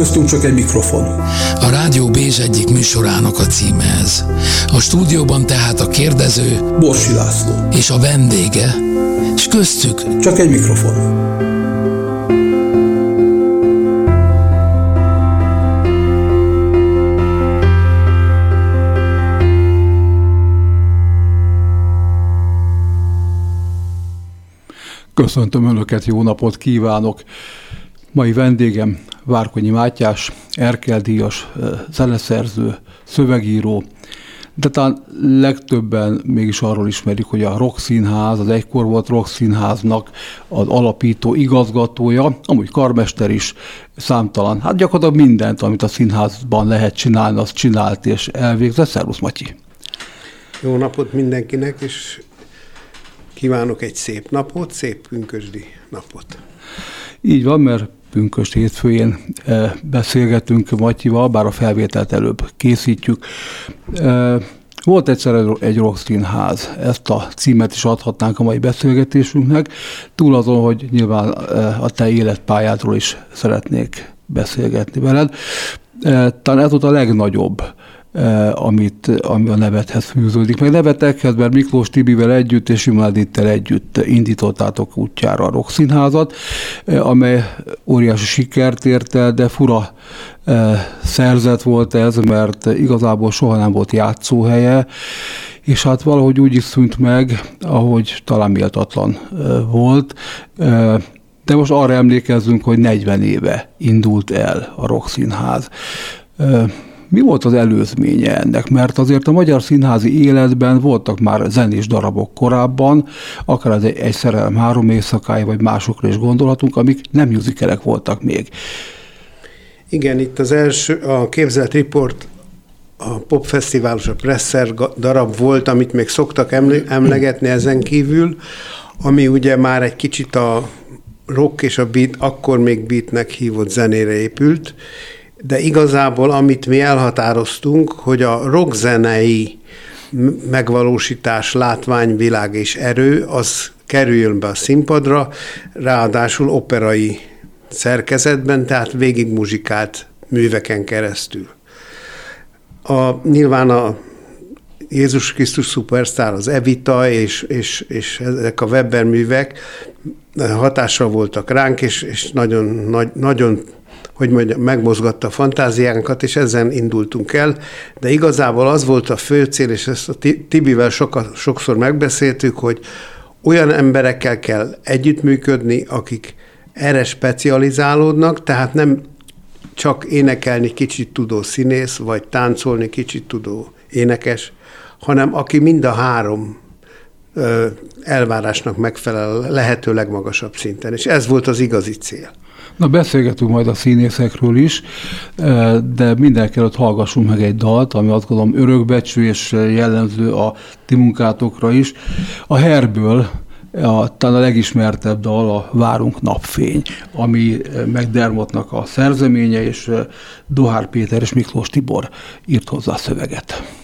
Köztünk csak egy mikrofon. A Rádió Bézs egyik műsorának a címe ez. A stúdióban tehát a kérdező Borsi László. és a vendége, és köztük Csak egy mikrofon. Köszöntöm Önöket, jó napot kívánok! Mai vendégem Várkonyi Mátyás, Erkel Díjas, zeneszerző, szövegíró, de talán legtöbben mégis arról ismerik, hogy a Rock Színház, az egykor volt Rock Színháznak az alapító igazgatója, amúgy karmester is, számtalan. Hát gyakorlatilag mindent, amit a színházban lehet csinálni, azt csinált és elvégzett. Szervusz, Matyi! Jó napot mindenkinek, és kívánok egy szép napot, szép pünkösdi napot. Így van, mert pünköst hétfőjén e, beszélgetünk Matyival, bár a felvételt előbb készítjük. E, volt egyszer egy rock ezt a címet is adhatnánk a mai beszélgetésünknek, túl azon, hogy nyilván e, a te életpályádról is szeretnék beszélgetni veled. Talán ez volt a legnagyobb amit, ami a nevethez fűződik. Meg nevetekhez, mert Miklós Tibivel együtt és Imádittel együtt indítottátok útjára a Rock Színházat, eh, amely óriási sikert ért el, de fura eh, szerzet volt ez, mert igazából soha nem volt játszóhelye, és hát valahogy úgy is szűnt meg, ahogy talán méltatlan volt. De most arra emlékezzünk, hogy 40 éve indult el a Rock Színház mi volt az előzménye ennek? Mert azért a magyar színházi életben voltak már zenés darabok korábban, akár az egy szerelem három éjszakája, vagy másokra is gondolhatunk, amik nem musicalek voltak még. Igen, itt az első, a képzelt riport a popfesztiválos, a Presser darab volt, amit még szoktak emlegetni ezen kívül, ami ugye már egy kicsit a rock és a beat, akkor még beatnek hívott zenére épült, de igazából amit mi elhatároztunk, hogy a rockzenei megvalósítás, látványvilág és erő, az kerüljön be a színpadra, ráadásul operai szerkezetben, tehát végig muzsikált műveken keresztül. A, nyilván a Jézus Krisztus Superstar, az Evita és, és, és ezek a Weber művek hatással voltak ránk, és, és nagyon, nagy, nagyon hogy mondjam, megmozgatta a fantáziánkat, és ezen indultunk el, de igazából az volt a fő cél, és ezt a Tibivel soka, sokszor megbeszéltük, hogy olyan emberekkel kell együttműködni, akik erre specializálódnak, tehát nem csak énekelni kicsit tudó színész, vagy táncolni kicsit tudó énekes, hanem aki mind a három elvárásnak megfelel lehető legmagasabb szinten. És ez volt az igazi cél. Na beszélgetünk majd a színészekről is, eh, de mindenkelőtt hallgassunk meg egy dalt, ami azt gondolom örökbecsű és jellemző a ti munkátokra is. A Herből a, talán a legismertebb dal a Várunk napfény, ami megdermotnak a szerzeménye, és eh, Dohár Péter és Miklós Tibor írt hozzá a szöveget.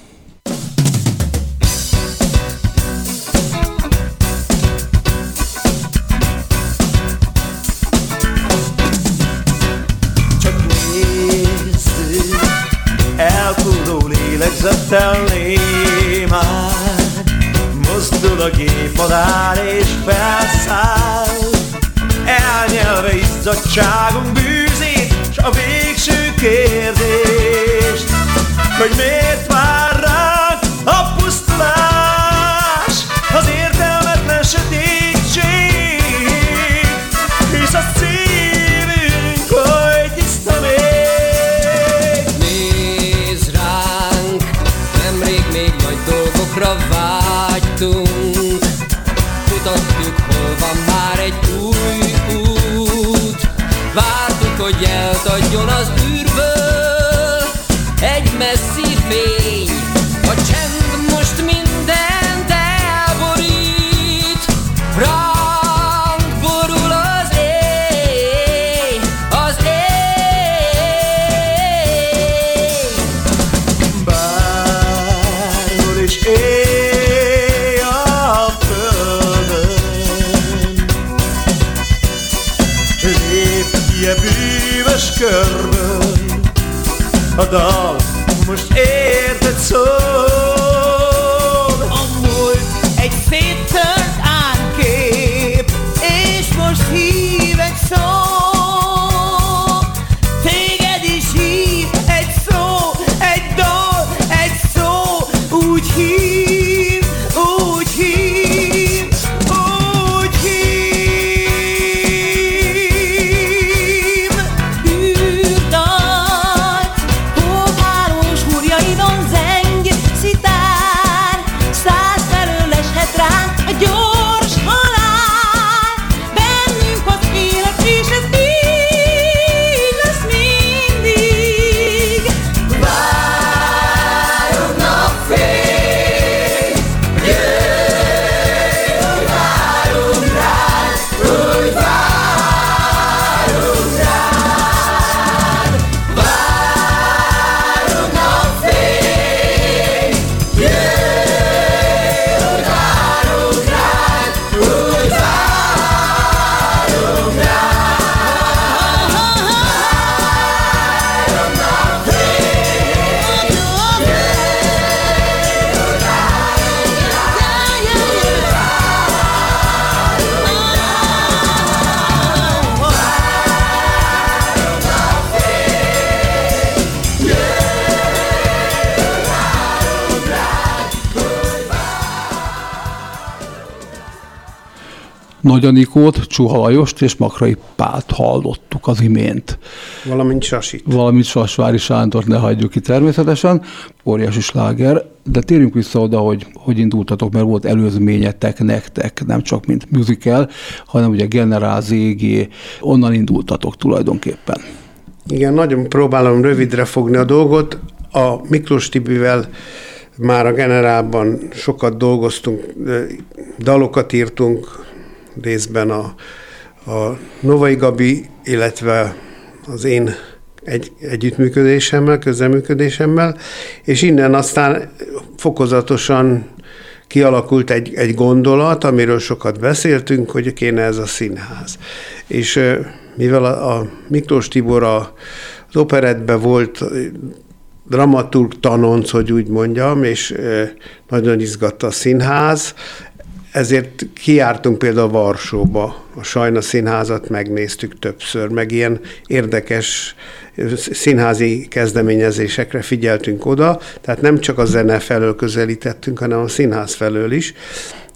Nagy Anikót, Csuha Lajost és Makrai Pált hallottuk az imént. Valamint Sasit. Valamint Sasvári Sándort ne hagyjuk ki természetesen. Óriási sláger, de térjünk vissza oda, hogy hogy indultatok, mert volt előzményetek nektek, nem csak mint musical, hanem ugye Generál ZG, onnan indultatok tulajdonképpen. Igen, nagyon próbálom rövidre fogni a dolgot. A Miklós Tibivel már a generálban sokat dolgoztunk, dalokat írtunk, részben a, a Novai Gabi, illetve az én egy, együttműködésemmel, közelműködésemmel, és innen aztán fokozatosan kialakult egy, egy gondolat, amiről sokat beszéltünk, hogy kéne ez a színház. És mivel a, a Miklós Tibor a, az operetben volt dramaturg tanonc, hogy úgy mondjam, és nagyon izgatta a színház, ezért kiártunk például Varsóba, a Sajna Színházat megnéztük többször, meg ilyen érdekes színházi kezdeményezésekre figyeltünk oda, tehát nem csak a zene felől közelítettünk, hanem a színház felől is,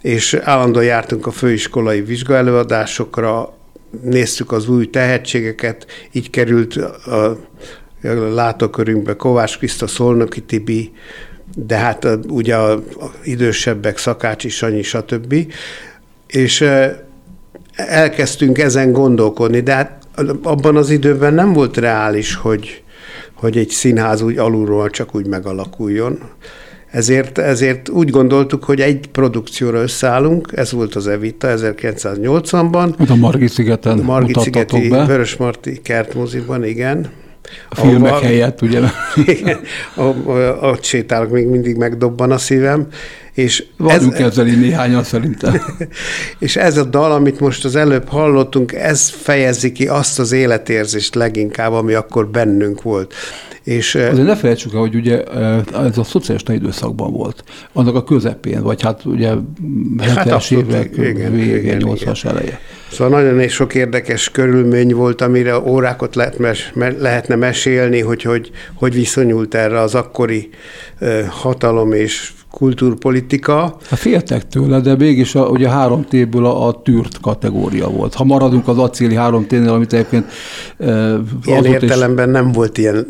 és állandóan jártunk a főiskolai vizsgaelőadásokra, néztük az új tehetségeket, így került a látókörünkbe Kovács Kriszta, Szolnoki Tibi, de hát ugye a, a idősebbek, Szakácsi Sanyi, stb. És elkezdtünk ezen gondolkodni, de hát abban az időben nem volt reális, hogy, hogy egy színház úgy alulról csak úgy megalakuljon. Ezért, ezért úgy gondoltuk, hogy egy produkcióra összeállunk, ez volt az Evita 1980-ban. A Margit szigeten Margit szigeti Vörös Marti kertmoziban, igen. A filmek ahova, helyett, ugye? Igen, ott sétálok, még mindig megdobban a szívem. És Vagyunk ez, ezzel így néhányan szerintem. És ez a dal, amit most az előbb hallottunk, ez fejezi ki azt az életérzést leginkább, ami akkor bennünk volt. És, Azért ne felejtsük el, hogy ugye ez a szociális időszakban volt, annak a közepén, vagy hát ugye 70-es hát évek vége, 80-as eleje. Szóval nagyon sok érdekes körülmény volt, amire órákat lehet mes, lehetne mesélni, hogy, hogy hogy viszonyult erre az akkori hatalom és kultúrpolitika. A féltek tőle, de mégis a, ugye három téből a, a tűrt kategória volt. Ha maradunk az acéli három ténél, amit egyébként... E, ilyen értelemben is... nem volt ilyen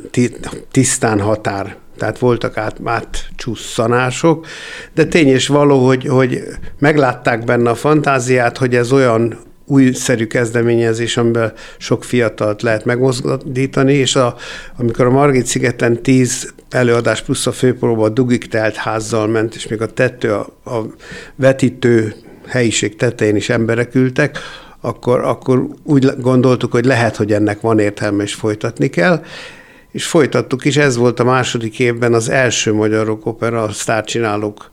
tisztán határ tehát voltak át, átcsusszanások, de tény és való, hogy, hogy meglátták benne a fantáziát, hogy ez olyan újszerű kezdeményezés, amiben sok fiatalt lehet megmozdítani, és a, amikor a Margit szigeten tíz előadás plusz a főpróba a dugik telt házzal ment, és még a tető, a, a vetítő helyiség tetején is emberek ültek, akkor, akkor úgy gondoltuk, hogy lehet, hogy ennek van értelme, és folytatni kell, és folytattuk is, ez volt a második évben az első magyar opera, sztárcsinálók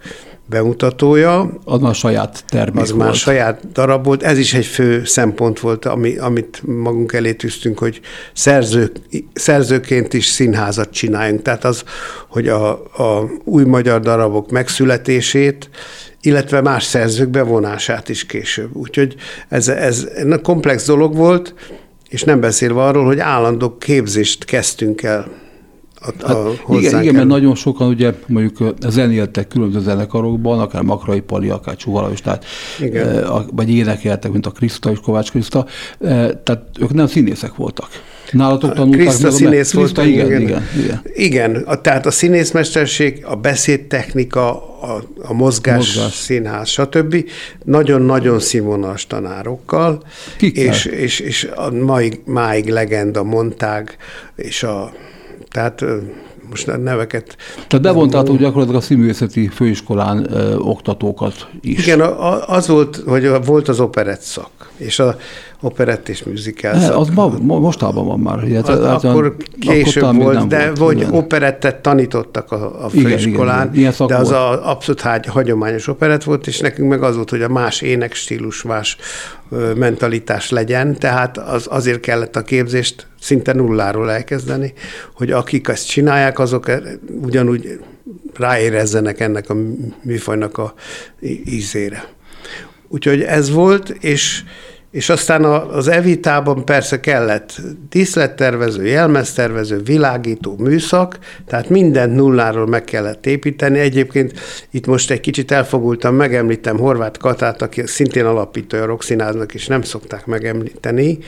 bemutatója. Az már saját termék Az volt. már saját darab volt. Ez is egy fő szempont volt, ami, amit magunk elé tűztünk, hogy szerző, szerzőként is színházat csináljunk. Tehát az, hogy a, a új magyar darabok megszületését, illetve más szerzők bevonását is később. Úgyhogy ez, ez komplex dolog volt, és nem beszélve arról, hogy állandó képzést kezdtünk el a, a Hát igen, igen, mert nagyon sokan ugye mondjuk zenéltek különböző zenekarokban, akár Makrai Pali, akár Csuvalajos, tehát, Igen. vagy énekeltek, mint a Kriszta és Kovács Kriszta, tehát ők nem színészek voltak. Nálatok tanulták Kriszta színész volt. Kriszta, igen, igen, igen, igen. igen a, tehát a színészmesterség, a beszédtechnika, a, a mozgás, Mozgás. színház, stb. Nagyon-nagyon színvonalas tanárokkal, Kikkel? és, és, és a mai, máig legenda mondták, és a, tehát most neveket Tehát bevontátok gyakorlatilag a színművészeti főiskolán ö, oktatókat is. Igen, a, a, az volt, hogy volt az operett szak, és a operett és E, szak. az ma, ma, mostában van már. Ugye, Az, hát, akkor később még volt, nem de vagy igen. operettet tanítottak a, a főiskolán, igen, igen. De az volt. a abszolút hágy, hagyományos operett volt, és nekünk meg az volt, hogy a más énekstílus, más mentalitás legyen, tehát az, azért kellett a képzést szinte nulláról elkezdeni, hogy akik ezt csinálják, azok e- ugyanúgy ráérezzenek ennek a műfajnak a ízére. Úgyhogy ez volt, és, és aztán az Evitában persze kellett díszlettervező, jelmeztervező, világító műszak, tehát mindent nulláról meg kellett építeni. Egyébként itt most egy kicsit elfogultam, megemlítem Horváth Katát, aki szintén alapítója a Rokszínháznak, és nem szokták megemlíteni,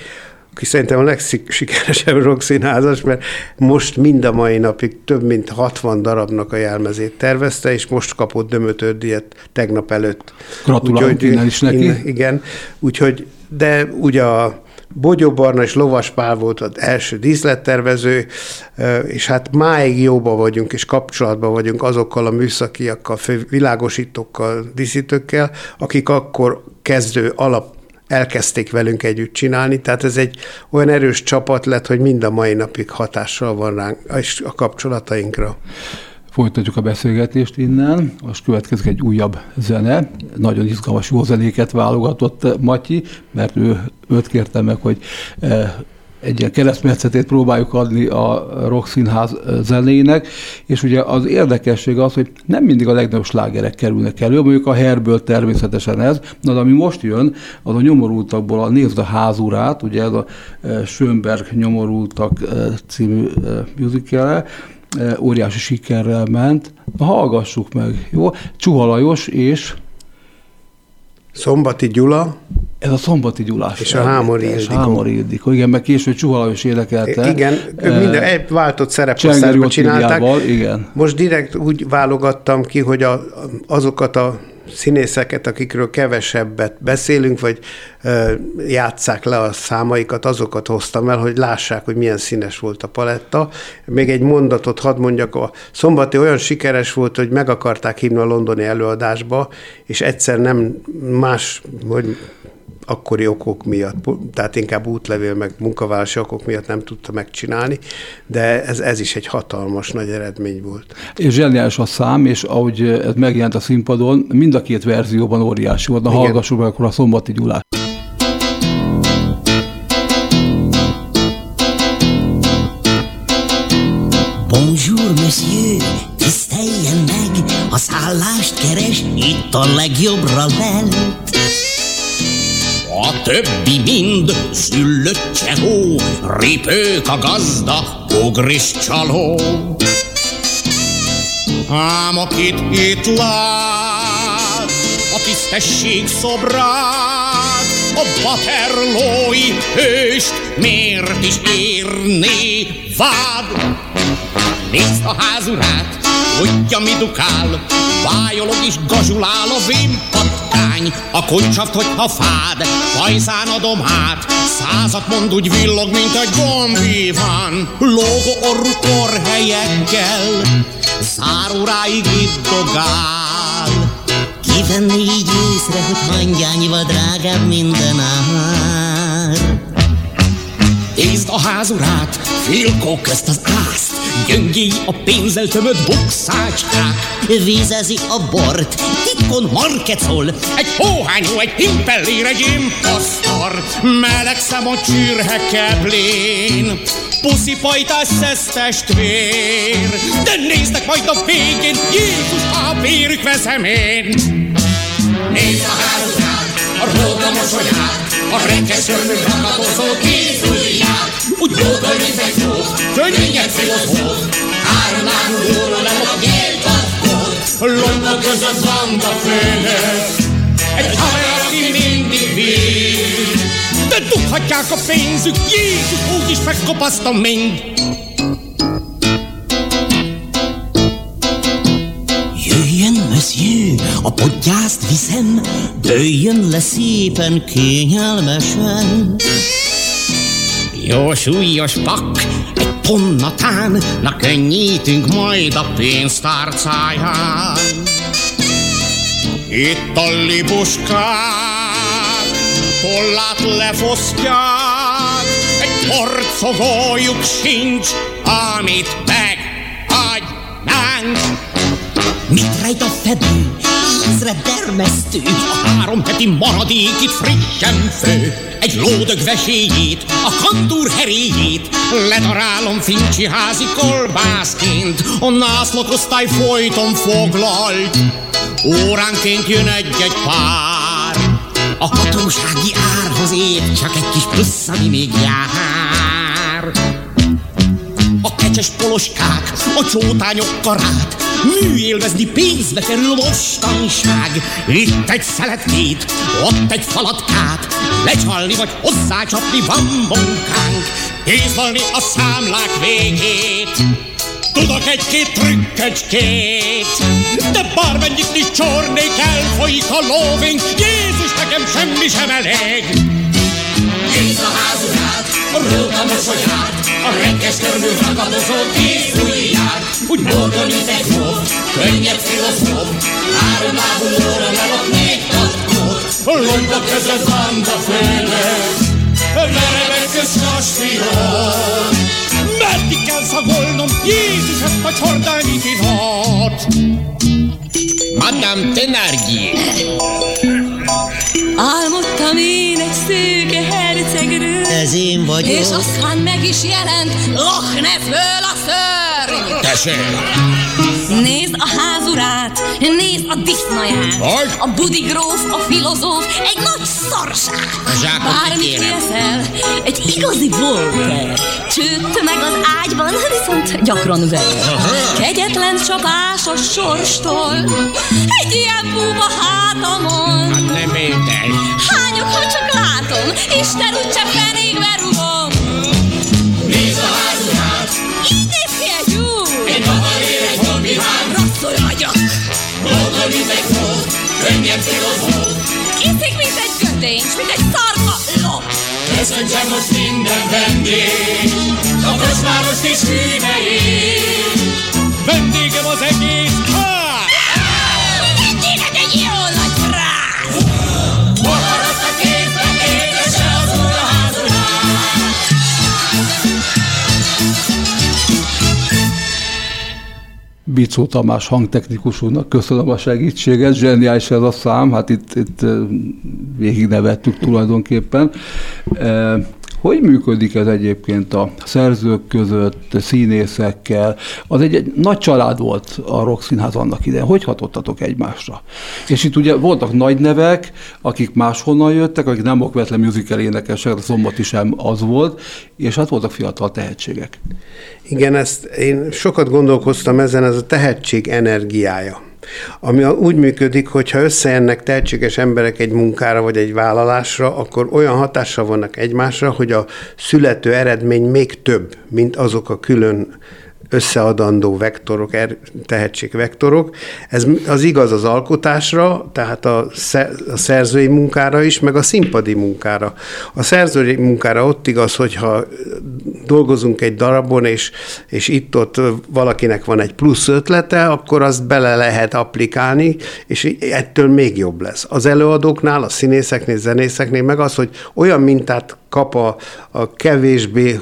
szerintem a legsikeresebb rockszínházas, mert most mind a mai napig több mint 60 darabnak a jelmezét tervezte, és most kapott dömötődíjat tegnap előtt. Gratulálunk Úgyhogy- innen is neki. innen- igen, úgyhogy, de ugye a Bogyó Barna és Lovas Pál volt az első díszlettervező, és hát máig jóba vagyunk, és kapcsolatban vagyunk azokkal a műszakiakkal, világosítókkal, díszítőkkel, akik akkor kezdő alap elkezdték velünk együtt csinálni, tehát ez egy olyan erős csapat lett, hogy mind a mai napig hatással van ránk, és a kapcsolatainkra. Folytatjuk a beszélgetést innen. Most következik egy újabb zene. Nagyon izgalmas jó zenéket válogatott Matyi, mert ő, őt kérte meg, hogy eh, egy ilyen keresztmetszetét próbáljuk adni a Rock Színház zenének, és ugye az érdekesség az, hogy nem mindig a legnagyobb slágerek kerülnek elő, mondjuk a Herből természetesen ez, na de ami most jön, az a nyomorultakból a Nézd a házurát, ugye ez a Schönberg nyomorultak című musicale, óriási sikerrel ment. Hallgassuk meg, jó? Csuha Lajos és Szombati Gyula, ez a Szombati Gyulás. És a Hámori És Ildikó. Hámori Ildikó. Igen, meg később Csuha Lajos énekelte. igen, ők Eh, minden egy váltott Csengeri szereposztásban csinálták. Igen. Most direkt úgy válogattam ki, hogy a, azokat a színészeket, akikről kevesebbet beszélünk, vagy ö, játsszák le a számaikat, azokat hoztam el, hogy lássák, hogy milyen színes volt a paletta. Még egy mondatot hadd mondjak, a szombati olyan sikeres volt, hogy meg akarták hívni a londoni előadásba, és egyszer nem más, hogy akkori okok miatt, tehát inkább útlevél, meg munkavállalási okok miatt nem tudta megcsinálni, de ez, ez is egy hatalmas nagy eredmény volt. És zseniális a szám, és ahogy ez megjelent a színpadon, mind a két verzióban óriási volt. Na, Igen. hallgassuk meg akkor a Szombati Gyulát. Bonjour, monsieur, tiszteljen meg, a szállást keres, itt a legjobbra lent. A többi mind szüllött csehó, ripők a gazda, ugris csaló. Ám akit itt lát, a tisztesség szobrát, a Waterloo-i hőst miért is érné vád? Nézd a házurát, tudja mi dukál, Vájolog és gazsulál a vén patkány, a kuncsaft, hogyha fád, pajzán adom át, százat mond úgy villog, mint egy gombíván, lógó orrú korhelyekkel, záróráig itt dogál. Kivenni így észre, hogy hangyányival drágább minden ár. Nézd a házurát, filkó közt az ászt, gyöngéi a pénzzel tömött bukszácskák. Vízezi a bort, titkon markecol, Egy hóhányó, egy himpellér, egy imposztor, melegszem a csürhe keblén. Puszi pajtás szesz testvér, de néznek majd a végén, Jézus a vérük veszem én. Nézd a házurát, a róka mosolyát, a renkes körmű rakatozó kézülját. Úgy mint egy szó, könnyen filozóf, három lábú óra le a gélpatkót. Lombok között banda főnök, egy haver, aki mindig vír. De dughatják a pénzük, Jézus úgyis megkopasztom mind. Jöjjön, monsieur, a podgyászt viszem, dőljön le szépen, kényelmesen. Jó súlyos pak, egy tonnatán, na könnyítünk majd a pénztárcáján. Itt a libuskák, tollát lefosztják, egy porcogójuk sincs, amit megadnánk. Mit rejt a fedő? Ízre dermesztő. A három heti maradék itt frissen fő. Egy lódög veséjét, a kantúr heréjét, ledarálom fincsi házi kolbászként. A nászlakosztály folyton foglalt, óránként jön egy-egy pár. A hatósági árhoz épp csak egy kis plusz, ami még jár. A kecses poloskák, a csótányok karát, műélvezni pénzbe kerül mostanság. Itt egy szeletkét, ott egy falatkát, lecsalni vagy hozzácsapni van munkánk. Kézlalni a számlák végét, Tudok egy-két trükkecskét, de bármennyit is csornék, elfolyik a lóvink, Jézus, nekem semmi sem elég. Nézd a házurát, a róka mosolyát, a renkes körmű rakadozó kézújját, úgy boldog, mint egy hót, könnyebb filozóf, három lábú lóra lelok még tatkót, a lombok között banda főnök, verebek köz kastélyot. Meddig kell szagolnom, Jézus, ezt a csordányi tinat? Madame Thenardier. Ez én vagyok. és aztán meg is jelent Loch Nessből a szörny. Tessék! Nézd a házurát, nézd a disznaját, Hogy? a budi gróf, a filozóf, egy nagy zsákot Bármit veszel, egy igazi Volker. Csőtt meg az ágyban, viszont gyakran ver. Kegyetlen csapás a sorstól, egy ilyen búba hátamon. Hát nem ha csak Isten úgyse fenékbe rugom. Nézd a házunát, Így néz ki egy úr, egy bahalér, egy hobbihám, rosszul vagyok. boldog, mint egy hót, könnyebb filozóf. Iszik, mint egy kötény, mint egy szarka lop. Köszöntsem most minden vendég, a kocsmáros kis hűvejét. Vendégem az egész ház! Bicó Tamás hangtechnikus úrnak köszönöm a segítséget, zseniális ez a szám, hát itt, itt eh, végignevettük tulajdonképpen. Hogy működik ez egyébként a szerzők között, színészekkel? Az egy, egy nagy család volt a Rock Színház annak idején. Hogy hatottatok egymásra? És itt ugye voltak nagy nevek, akik máshonnan jöttek, akik nem okvetlen musical énekesek, a Szombati sem az volt, és hát voltak fiatal tehetségek. Igen, ezt én sokat gondolkoztam ezen, ez a tehetség energiája. Ami úgy működik, hogy ha összejönnek tehetséges emberek egy munkára vagy egy vállalásra, akkor olyan hatással vannak egymásra, hogy a születő eredmény még több, mint azok a külön összeadandó vektorok, er, tehetségvektorok. Ez az igaz az alkotásra, tehát a, a szerzői munkára is, meg a színpadi munkára. A szerzői munkára ott igaz, hogyha dolgozunk egy darabon, és, és itt-ott valakinek van egy plusz ötlete, akkor azt bele lehet applikálni, és ettől még jobb lesz. Az előadóknál, a színészeknél, zenészeknél meg az, hogy olyan mintát kap a, a kevésbé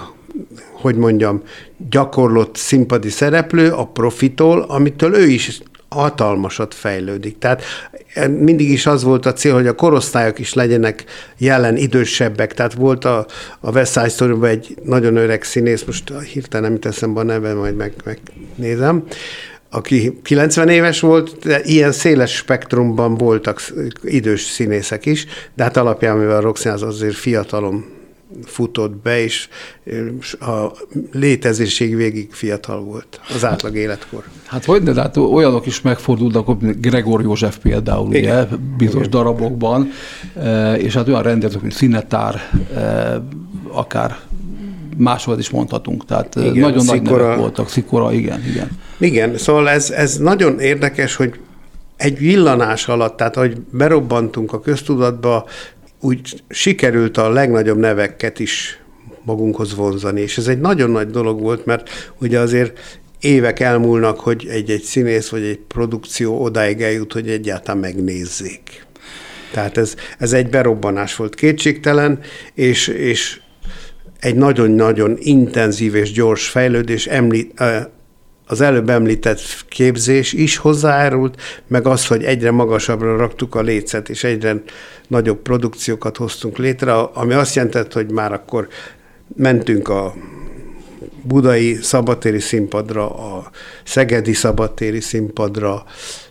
hogy mondjam, gyakorlott színpadi szereplő a profitól, amitől ő is hatalmasat fejlődik. Tehát e, mindig is az volt a cél, hogy a korosztályok is legyenek jelen idősebbek. Tehát volt a, a West Side story egy nagyon öreg színész, most hirtelen nem teszem a neve, majd meg, megnézem, aki 90 éves volt, de ilyen széles spektrumban voltak idős színészek is, de hát alapján, mivel a Roxanne az azért fiatalom futott be, és a létezéség végig fiatal volt, az átlag életkor. Hát hogy de hát olyanok is megfordulnak, mint Gregor József például, Igen. ugye, bizonyos Igen. darabokban, e, és hát olyan rendezők, mint Színetár, e, akár máshol is mondhatunk, tehát igen, nagyon nagy nevek voltak, Szikora, igen, igen. Igen, szóval ez, ez nagyon érdekes, hogy egy villanás alatt, tehát hogy berobbantunk a köztudatba, úgy sikerült a legnagyobb neveket is magunkhoz vonzani, és ez egy nagyon nagy dolog volt, mert ugye azért évek elmúlnak, hogy egy-egy színész vagy egy produkció odáig eljut, hogy egyáltalán megnézzék. Tehát ez, ez egy berobbanás volt kétségtelen, és, és egy nagyon-nagyon intenzív és gyors fejlődés említ, az előbb említett képzés is hozzájárult, meg az, hogy egyre magasabbra raktuk a lécet, és egyre nagyobb produkciókat hoztunk létre, ami azt jelentett, hogy már akkor mentünk a budai szabadtéri színpadra, a szegedi szabadtéri színpadra,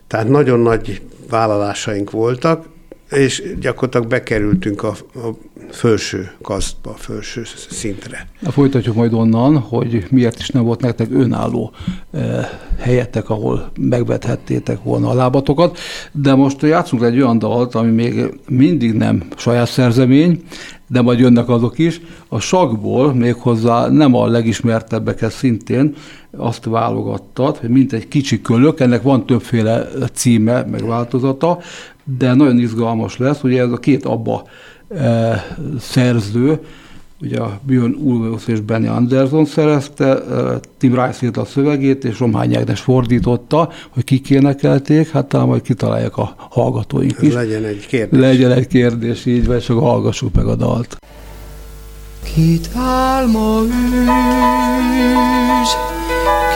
tehát nagyon nagy vállalásaink voltak, és gyakorlatilag bekerültünk a, a felső kasztba, a felső szintre. Na, folytatjuk majd onnan, hogy miért is nem volt nektek önálló eh, helyetek, ahol megvethettétek volna a lábatokat, de most játszunk egy olyan dalt, ami még mindig nem saját szerzemény, de majd jönnek azok is. A sakból méghozzá nem a legismertebbeket szintén azt válogattad, hogy mint egy kicsi kölök, ennek van többféle címe, meg változata, de nagyon izgalmas lesz, ugye ez a két abba e, szerző, ugye a Björn Ulvaeus és Benny Anderson szerezte, e, Tim Rice írt a szövegét, és Romhány Ágnes fordította, hogy kik énekelték, hát talán majd kitalálják a hallgatóink is. Legyen egy kérdés. Legyen egy kérdés, így vagy, csak hallgassuk meg a dalt. Kit álma űz,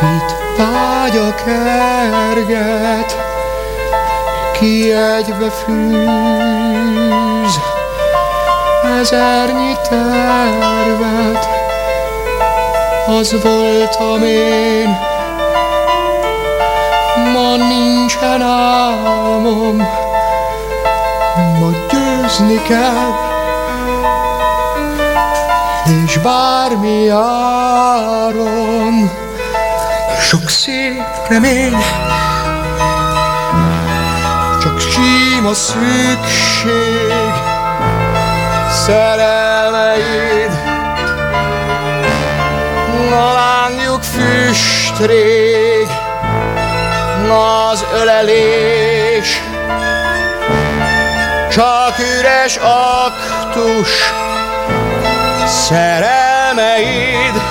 kit vágya kerget, ki egybe fűz ezernyi tervet, az voltam én, ma nincsen álmom, ma győzni kell, és bármi áron, sok szép remény, sima szükség szerelmeid. Na lányuk füstrég az ölelés. Csak üres aktus szerelmeid.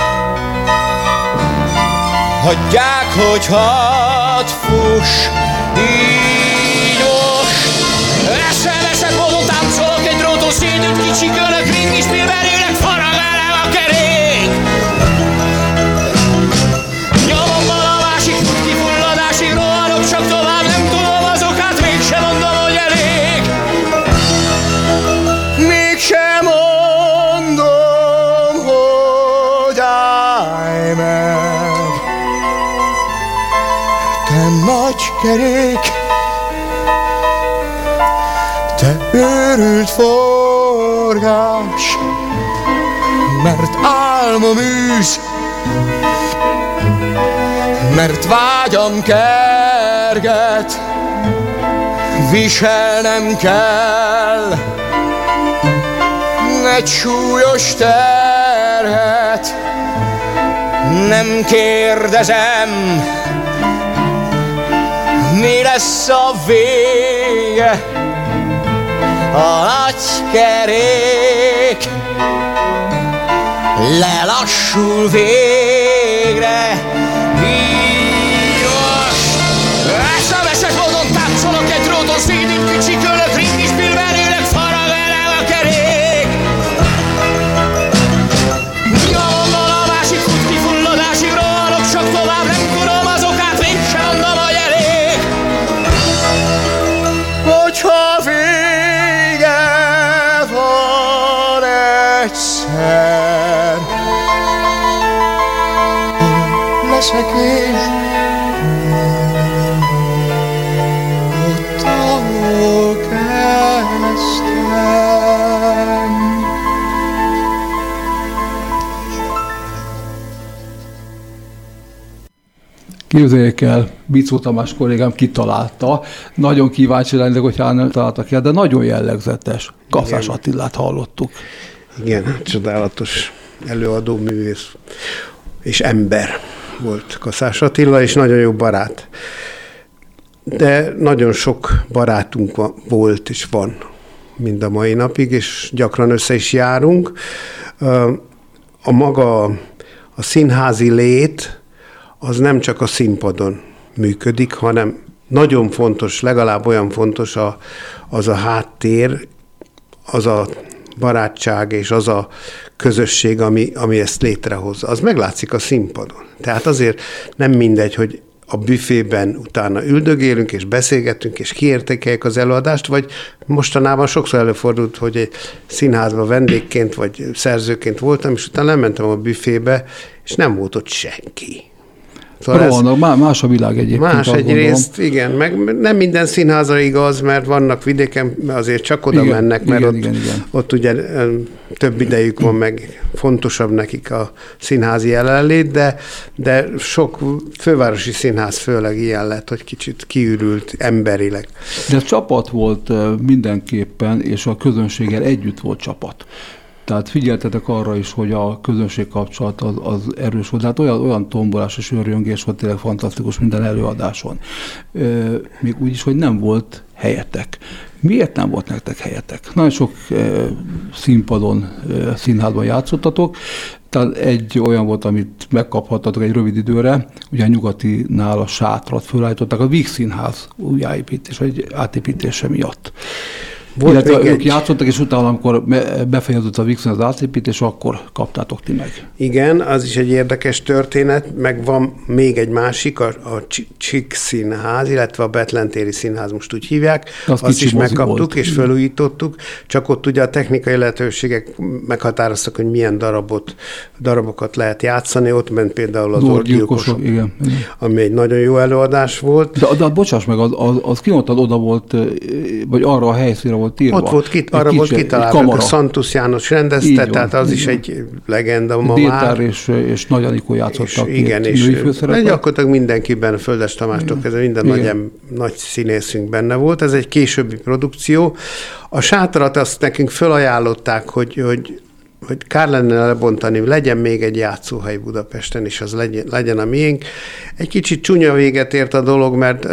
Hagyják, hogy hadd fuss így szédült kicsi kölök, ringi spillverőnek farag elem a kerék. Nyomom a másik kifulladásig rohanok, csak tovább nem tudom azokat, mégsem mondom, hogy elég. Mégsem mondom, hogy állj meg. Te nagy kerék, forgás, mert álmom űz, mert vágyam kerget, viselnem kell egy súlyos terhet, Nem kérdezem, mi lesz a vége, a nagy kerék lelassul végre, én, ott, ahol kezdtem. Képzeljék el, Bicó Tamás kollégám kitalálta, nagyon kíváncsi lennék, hogy nem találtak el, de nagyon jellegzetes. Kaszás Igen. Attilát hallottuk. Igen, csodálatos előadó művész és ember volt Kaszás Attila, és nagyon jó barát. De nagyon sok barátunk volt és van mind a mai napig, és gyakran össze is járunk. A maga a színházi lét az nem csak a színpadon működik, hanem nagyon fontos, legalább olyan fontos a, az a háttér, az a barátság és az a közösség, ami, ami ezt létrehozza. Az meglátszik a színpadon. Tehát azért nem mindegy, hogy a büfében utána üldögélünk, és beszélgetünk, és kiértékeljük az előadást, vagy mostanában sokszor előfordult, hogy egy színházban vendégként, vagy szerzőként voltam, és utána lementem a büfébe, és nem volt ott senki. Szóval vannak, ez más a világ egyébként. Más egyrészt, igen, meg nem minden színházra igaz, mert vannak vidéken, azért csak oda igen, mennek, mert igen, ott, igen, igen. ott ugye több idejük van, meg fontosabb nekik a színházi jelenlét, de, de sok fővárosi színház főleg ilyen lett, hogy kicsit kiürült emberileg. De csapat volt mindenképpen, és a közönséggel együtt volt csapat. Tehát figyeltetek arra is, hogy a közönség kapcsolat az, az erős volt. Tehát olyan, olyan tombolás és örjöngés volt tényleg fantasztikus minden előadáson. Még úgy is, hogy nem volt helyetek. Miért nem volt nektek helyetek? Nagyon sok e, színpadon, e, színházban játszottatok, tehát egy olyan volt, amit megkaphattatok egy rövid időre, ugye a nyugatinál a sátrat fölállították a Víg Színház újjáépítés, vagy átépítése miatt. Volt Illetve ők egy... játszottak, és utána, amikor befejeződött a Vixen az átépítés, akkor kaptátok ti meg. Igen, az is egy érdekes történet, meg van még egy másik, a, a Csik Színház, illetve a Betlentéri Színház, most úgy hívják. Az Azt is megkaptuk volt. és felújítottuk, csak ott ugye a technikai lehetőségek meghatároztak, hogy milyen darabot, darabokat lehet játszani. Ott ment például az Orgyilkosok, igen, igen. ami egy nagyon jó előadás volt. De, de bocsáss meg, az, az, az kimondtad, oda volt, vagy arra a helyszínre volt írva. Ott volt, kit, arra volt kitalálva, a Szantusz János rendezte, van, tehát az is van. egy legenda ma Détár már. és, és Nagy Anikó játszottak és, Igen, és gyakorlatilag mindenkiben, Földes Tamástól kezdve minden nagy, nagy színészünk benne volt. Ez egy későbbi produkció. A sátrat azt nekünk fölajánlották, hogy, hogy hogy kár lenne lebontani, legyen még egy játszóhely Budapesten, és az legyen, legyen a miénk. Egy kicsit csúnya véget ért a dolog, mert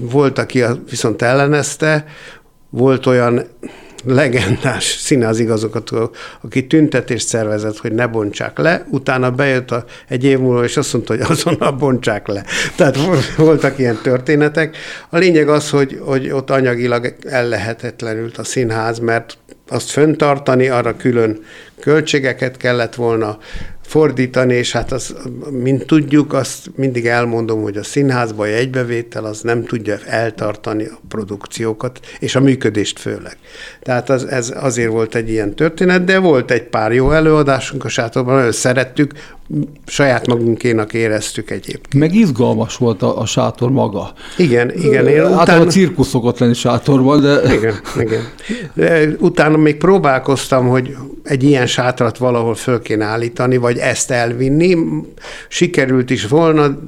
volt, aki viszont ellenezte, volt olyan legendás színházigazgató, aki tüntetést szervezett, hogy ne bontsák le, utána bejött a, egy év múlva, és azt mondta, hogy azonnal bontsák le. Tehát voltak ilyen történetek. A lényeg az, hogy, hogy ott anyagilag ellehetetlenült a színház, mert azt föntartani, arra külön költségeket kellett volna fordítani, és hát az, mint tudjuk, azt mindig elmondom, hogy a színházba egy bevétel az nem tudja eltartani a produkciókat, és a működést főleg. Tehát az, ez azért volt egy ilyen történet, de volt egy pár jó előadásunk a sátorban, nagyon szerettük, saját magunkénak éreztük egyébként. Meg izgalmas volt a, a sátor maga. Igen, igen. Én utána... A cirkusz szokott lenni sátorban, de... Igen, igen. De utána még próbálkoztam, hogy egy ilyen sátrat valahol föl kéne állítani, vagy ezt elvinni. Sikerült is volna,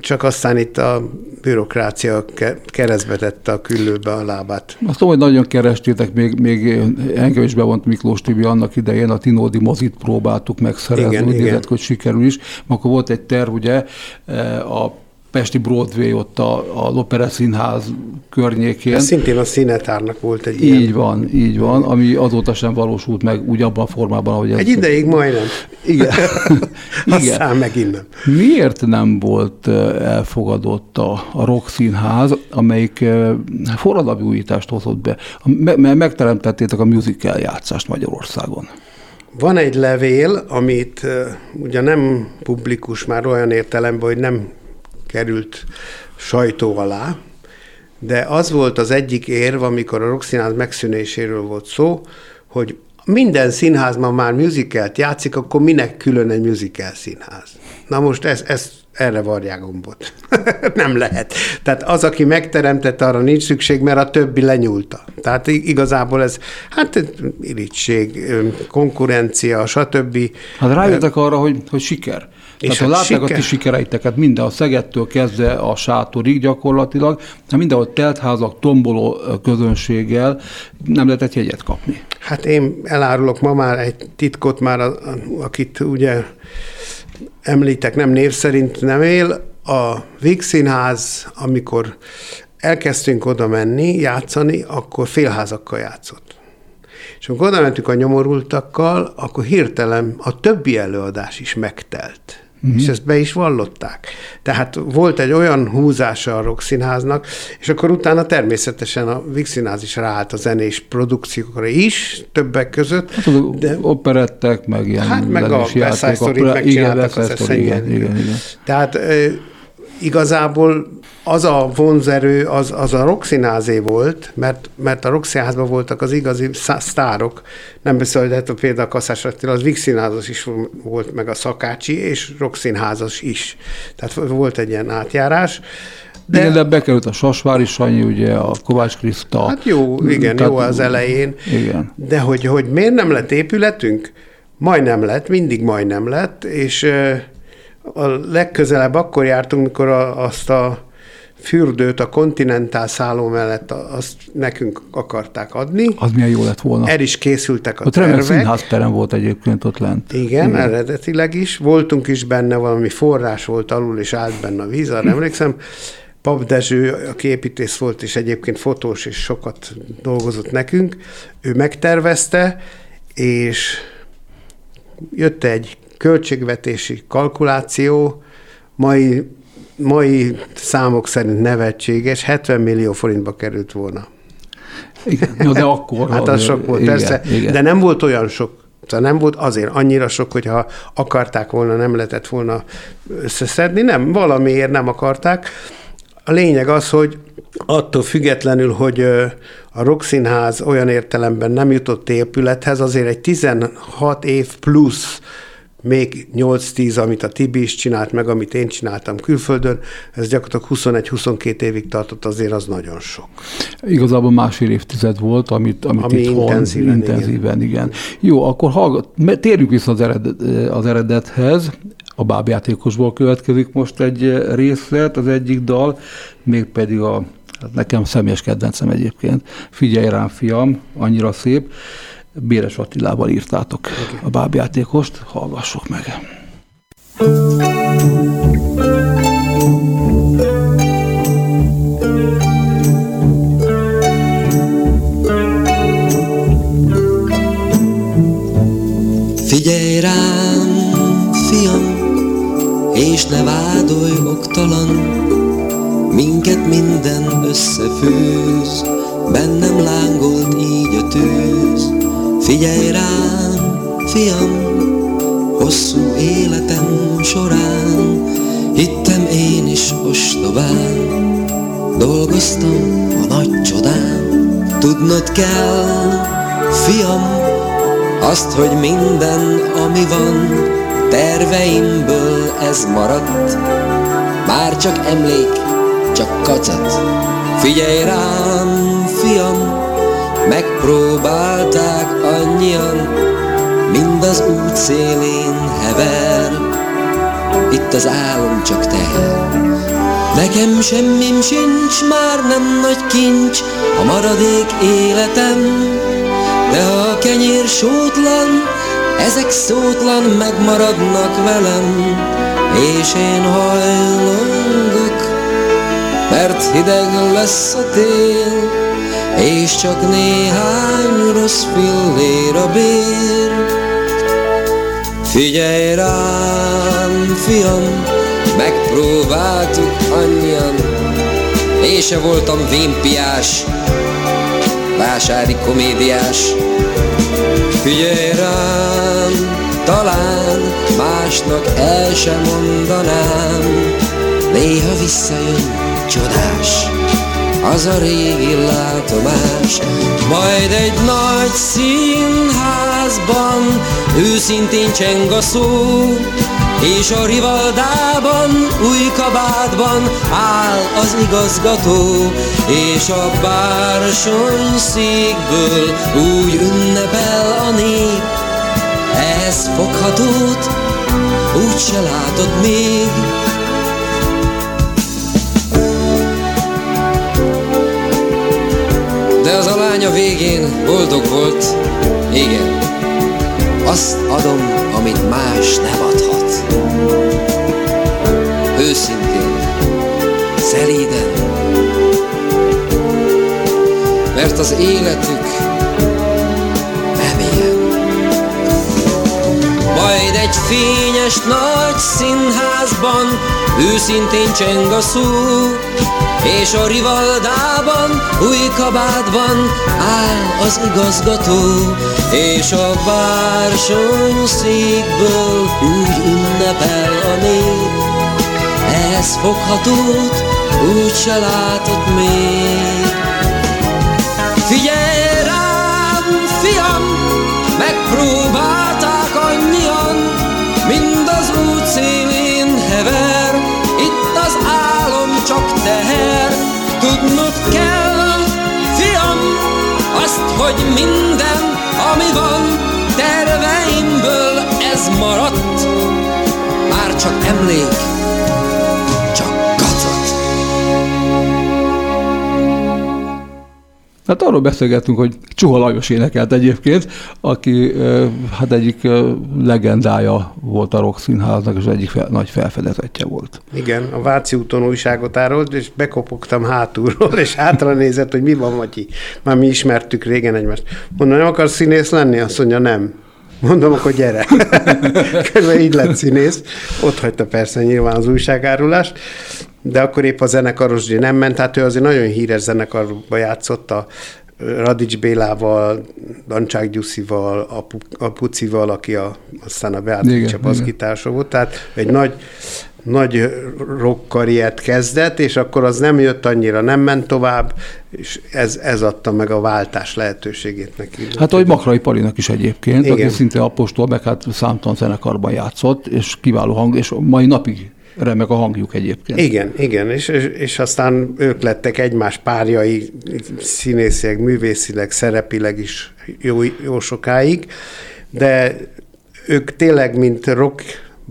csak aztán itt a bürokrácia keresztbe tette a küllőbe a lábát. Azt tudom, hogy nagyon kerestétek, még, még engem is bevont Miklós Tibi annak idején, a Tinódi mozit próbáltuk megszerezni, igen, úgy nézett, hogy sikerül is. Akkor volt egy terv, ugye, eh, a Pesti Broadway ott a, a Opera Színház környékén. Ez szintén a színetárnak volt egy Így ilyen. van, így van, ami azóta sem valósult meg úgy abban a formában, ahogy ez... Egy ideig majdnem. Igen. Igen. Aztán megint nem. Miért nem volt elfogadott a, a Rock Színház, amelyik forradalmi újítást hozott be? Mert megteremtettétek a musical játszást Magyarországon. Van egy levél, amit uh, ugye nem publikus már olyan értelemben, hogy nem került sajtó alá, de az volt az egyik érv, amikor a Rokszínház megszűnéséről volt szó, hogy minden színházban már musicalt játszik, akkor minek külön egy musical színház? Na most ez, ez erre varják gombot. nem lehet. Tehát az, aki megteremtette, arra nincs szükség, mert a többi lenyúlta. Tehát igazából ez, hát irigység, konkurencia, stb. Hát rájöttek arra, hogy, hogy siker. És Tehát siker... a ti sikereiteket, minden a Szegettől kezdve a sátorig gyakorlatilag, mindenhol teltházak, tomboló közönséggel nem lehetett jegyet kapni. Hát én elárulok ma már egy titkot már, akit ugye említek, nem név szerint nem él. A Víg Színház, amikor elkezdtünk oda menni, játszani, akkor félházakkal játszott. És amikor oda mentünk a nyomorultakkal, akkor hirtelen a többi előadás is megtelt. Uh-huh. És ezt be is vallották. Tehát volt egy olyan húzása a Rock Színháznak, és akkor utána természetesen a Vix Színház is ráállt a zenés produkciókra is, többek között. Hát de, operettek, meg ilyen Hát meg a Story-t megcsináltak igen, az igen, igen, igen. Tehát igazából az a vonzerő, az, az a rokszínházé volt, mert, mert a rokszínházban voltak az igazi sztárok. Nem beszél, hogy hát például a Kaszás Attila, az Vígszínházas is volt, meg a Szakácsi, és rokszínházas is. Tehát volt egy ilyen átjárás. De, igen, de bekerült a Sasvári Sanyi, ugye a Kovács Kriszta. Hát jó, igen, tehát, jó az elején. Igen. De hogy, hogy miért nem lett épületünk? Majdnem lett, mindig majdnem lett, és a legközelebb akkor jártunk, mikor a, azt a fürdőt a kontinentál szálló mellett azt nekünk akarták adni. Az milyen jó lett volna. El is készültek a ott tervek. színházterem volt egyébként ott lent. Igen, Igen, eredetileg is. Voltunk is benne, valami forrás volt alul, és állt benne a víz, arra emlékszem. Pap Dezső, aki építész volt, és egyébként fotós, és sokat dolgozott nekünk, ő megtervezte, és jött egy költségvetési kalkuláció, mai mai számok szerint nevetséges, 70 millió forintba került volna. Igen, ja, de akkor... hát az sok volt, igen, persze, igen. de nem volt olyan sok. Tehát nem volt azért annyira sok, hogyha akarták volna, nem lehetett volna összeszedni. Nem, valamiért nem akarták. A lényeg az, hogy attól függetlenül, hogy a Rokszínház olyan értelemben nem jutott épülethez, azért egy 16 év plusz még 8-10, amit a Tibi is csinált, meg amit én csináltam külföldön, ez gyakorlatilag 21-22 évig tartott, azért az nagyon sok. Igazából másfél évtized volt, amit, amit Ami itt intenzíven, intenzíven igen. igen. Jó, akkor hallgat, térjünk vissza az, eredet, az eredethez. A bábjátékosból következik most egy részlet, az egyik dal, mégpedig a hát nekem személyes kedvencem egyébként, Figyelj rám, fiam, annyira szép. Béres Attilával írtátok a bábjátékost, hallgassuk meg. Figyelj rám, fiam, és ne vádolj oktalan, minket minden összefűz, bennem lángolt így a tűz. Figyelj rám, fiam, hosszú életem során, hittem én is ostobán, dolgoztam a nagy csodán. Tudnod kell, fiam, azt, hogy minden, ami van, terveimből ez maradt. Már csak emlék, csak kacat. Figyelj rám, fiam, Megpróbálták annyian, mind az út szélén hever. itt az álom csak teher. Nekem semmim sincs, már nem nagy kincs, a maradék életem, de ha a kenyér sótlan, ezek szótlan megmaradnak velem, és én hajlongok, mert hideg lesz a tél, és csak néhány rossz fillér a bér. Figyelj rám, fiam, megpróbáltuk annyian, én se voltam vénpiás, vásári komédiás. Figyelj rám, talán másnak el sem mondanám, néha visszajön csodás az a régi látomás. Majd egy nagy színházban őszintén cseng a szó, és a rivaldában, új kabátban áll az igazgató, és a bársony székből úgy ünnepel a nép. Ez foghatót úgy se látod még, lány a végén boldog volt, igen. Azt adom, amit más nem adhat. Őszintén, szelíden, mert az életük egy fényes nagy színházban őszintén cseng a szó, és a rivaldában, új kabátban áll az igazgató, és a bársony székből úgy ünnepel a nép. Ez foghatót úgy se látott még. Figyelj rám, fiam, megpróbálták Tudnod kell, fiam, azt, hogy minden, ami van, terveimből ez maradt. Már csak emlék, Hát arról beszélgettünk, hogy Csuha Lajos énekelt egyébként, aki hát egyik legendája volt a Rock Színháznak, és egyik fel, nagy felfedezetje volt. Igen, a Váci úton újságot árolt, és bekopogtam hátulról, és hátra nézett, hogy mi van, Matyi. Már mi ismertük régen egymást. Mondom, nem akarsz színész lenni? Azt mondja, nem. Mondom, akkor gyere. Körülbelül így lett színész. Ott hagyta persze nyilván az újságárulást, de akkor épp a zenekarosdi nem ment, hát ő azért nagyon híres zenekarba játszott a Radics Bélával, Dancsák Gyuszival, a, Pu- a Pucival, aki a, aztán a Beatrice volt, tehát egy nagy, nagy rock karriert kezdett, és akkor az nem jött annyira, nem ment tovább, és ez, ez adta meg a váltás lehetőségét neki. Hát ahogy Makrai Palinak is egyébként, Igen. aki szinte apostol, meg hát számtalan zenekarban játszott, és kiváló hang, és mai napig remek a hangjuk egyébként. Igen, igen, és, és, és aztán ők lettek egymás párjai színészileg, művészileg, szerepileg is jó, jó sokáig, de ők tényleg, mint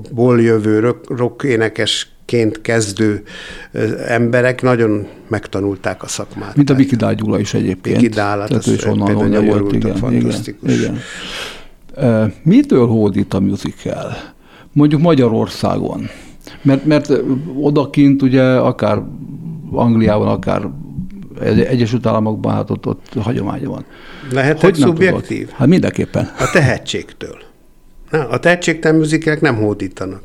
rockból jövő, rock, rock énekesként kezdő emberek nagyon megtanulták a szakmát. Mint a Viki Dál Gyula is egyébként. Viki Dál, hát ő is onnan, onnan jött, igen, fantasztikus. igen, igen. Mitől hódít a musical? Mondjuk Magyarországon. Mert, mert odakint ugye akár Angliában, akár Egy- Egyesült Államokban, hát ott, ott hagyománya van. Lehet Hogy szubjektív? tudod? Hát mindenképpen. A tehetségtől. A tehetségtelen műzikek nem hódítanak.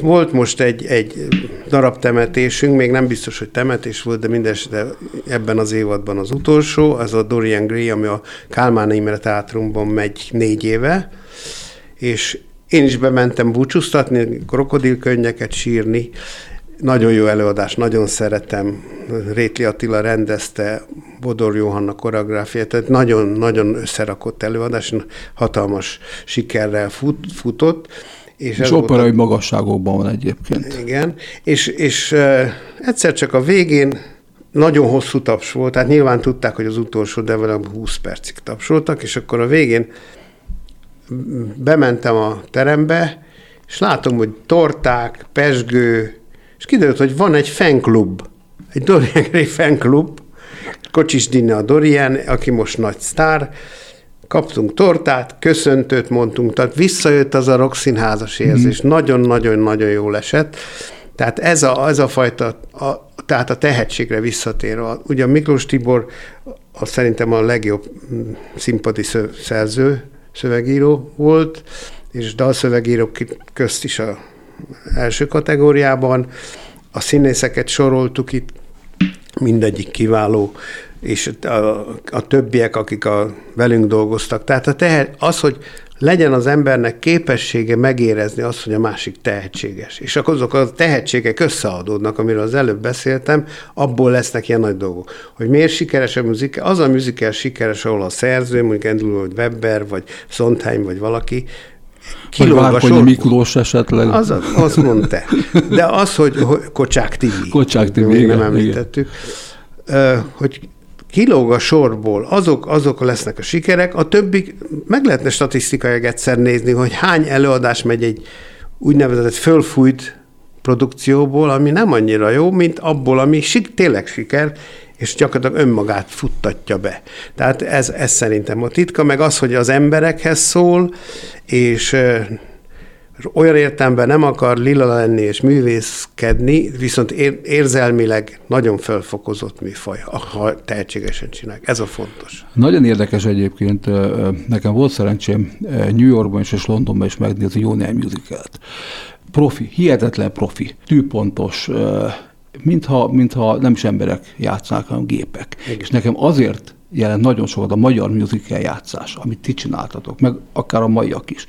Volt most egy, egy darab temetésünk, még nem biztos, hogy temetés volt, de mindesetre ebben az évadban az utolsó, az a Dorian Gray, ami a Kálmán Imre Teátrumban megy négy éve, és én is bementem búcsúztatni, krokodilkönnyeket sírni, nagyon jó előadás, nagyon szeretem. Rétli Attila rendezte, Bodor Johanna koreográfiát, tehát nagyon-nagyon összerakott előadás, hatalmas sikerrel fut, futott. És, és volt operai magasságokban van egyébként. igen, és, és egyszer csak a végén nagyon hosszú taps volt, tehát nyilván tudták, hogy az utolsó, de velem 20 percig tapsoltak, és akkor a végén bementem a terembe, és látom, hogy torták, pesgő, és kiderült, hogy van egy fanklub, egy Dorian Gray fanklub, Kocsis Dina a Dorian, aki most nagy sztár, kaptunk tortát, köszöntőt mondtunk, tehát visszajött az a rockszínházas érzés, mm. nagyon-nagyon-nagyon jól esett. Tehát ez a, ez a fajta, a, tehát a tehetségre visszatérve. Ugye Miklós Tibor az szerintem a legjobb mm, színpadi szerző, szövegíró volt, és dalszövegírók közt is a első kategóriában. A színészeket soroltuk itt, mindegyik kiváló, és a, a többiek, akik a, velünk dolgoztak. Tehát a teher, az, hogy legyen az embernek képessége megérezni azt, hogy a másik tehetséges. És akkor azok a tehetségek összeadódnak, amiről az előbb beszéltem, abból lesznek ilyen nagy dolgok. Hogy miért sikeres a muzika? Az a műzikel sikeres, ahol a szerző, mondjuk Andrew vagy Webber, vagy Sondheim, vagy valaki, kilóg a sorból. Miklós esetleg. Az, azt mondta. De az, hogy, hogy Kocsák Tibi. Kocsák Tibi, igen, nem említettük. Igen. Hogy kilóg a sorból, azok, azok lesznek a sikerek, a többi meg lehetne statisztikai egyszer nézni, hogy hány előadás megy egy úgynevezett fölfújt produkcióból, ami nem annyira jó, mint abból, ami sik, tényleg siker, és gyakorlatilag önmagát futtatja be. Tehát ez, ez szerintem a titka, meg az, hogy az emberekhez szól, és olyan értelemben nem akar lila lenni és művészkedni, viszont érzelmileg nagyon felfokozott műfaj, ha tehetségesen csinálják. Ez a fontos. Nagyon érdekes egyébként, nekem volt szerencsém New Yorkban is és Londonban is megnézni Jó Néhány musicalt. Profi, hihetetlen profi, tűpontos, mintha, mintha nem is emberek játszák, hanem gépek. Igen. És nekem azért jelent nagyon sokat a magyar musical játszás, amit ti csináltatok, meg akár a maiak is.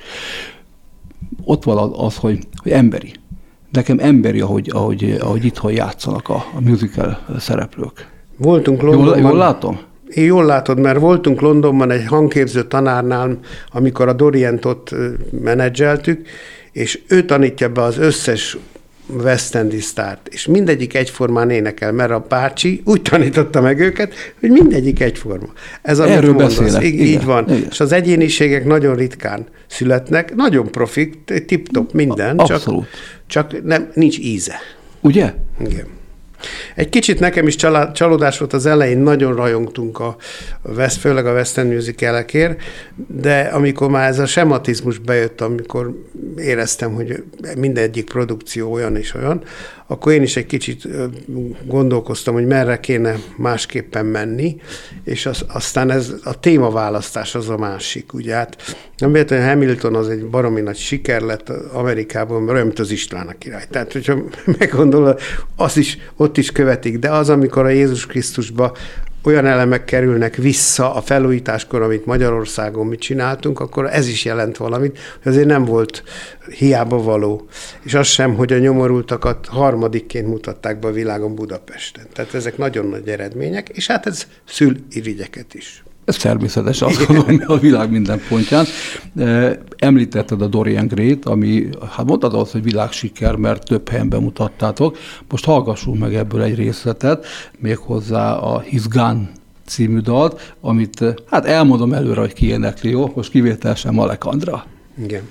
Ott van az, hogy, hogy emberi. Nekem emberi, ahogy, ahogy, ahogy itthon játszanak a, a musical szereplők. Voltunk Londonban. Jól, jól látom? Én jól látod, mert voltunk Londonban egy hangképző tanárnál, amikor a Dorientot menedzseltük, és ő tanítja be az összes West Endi sztárt, és mindegyik egyformán énekel, mert a bácsi úgy tanította meg őket, hogy mindegyik egyforma. Ez a Erről beszélek. Így, így van. Igen. És az egyéniségek nagyon ritkán születnek, nagyon profik, tip-top minden, Abszolút. csak, csak nem, nincs íze. Ugye? Igen. Egy kicsit nekem is csalódás volt az elején, nagyon rajongtunk a West, főleg a West End musicalekért, de amikor már ez a sematizmus bejött, amikor éreztem, hogy mindegyik produkció olyan és olyan, akkor én is egy kicsit gondolkoztam, hogy merre kéne másképpen menni, és az, aztán ez a témaválasztás az a másik, ugye hát nem véletlenül Hamilton az egy baromi nagy siker lett Amerikában, mint az István a király. Tehát, hogyha meggondolod, az is, ott is követik, de az, amikor a Jézus Krisztusba olyan elemek kerülnek vissza a felújításkor, amit Magyarországon mi csináltunk, akkor ez is jelent valamit, hogy azért nem volt hiába való. És az sem, hogy a nyomorultakat harmadikként mutatták be a világon Budapesten. Tehát ezek nagyon nagy eredmények, és hát ez szül irigyeket is. Ez természetes, azt gondolom, a világ minden pontján. Említetted a Dorian Gray-t, ami, hát mondtad az, hogy világsiker, mert több helyen bemutattátok. Most hallgassunk meg ebből egy részletet, méghozzá a His Gun című dalt, amit hát elmondom előre, hogy ki énekli, jó? Most kivételesen Malek Andra. Igen.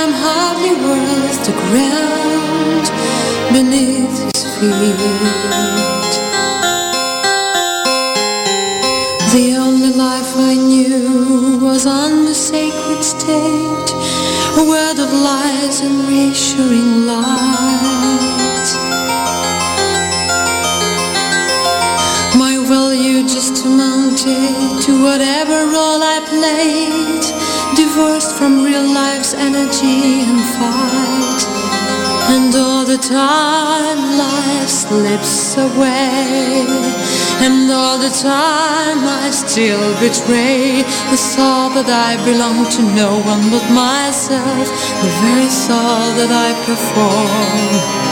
I'm hardly worth the ground beneath his feet. The only life I knew was on the sacred stage, a world of lies and reassuring lies. My value just amounted to whatever role I played divorced from real life's energy and fight. And all the time life slips away. And all the time I still betray. The thought that I belong to no one but myself. The very thought that I perform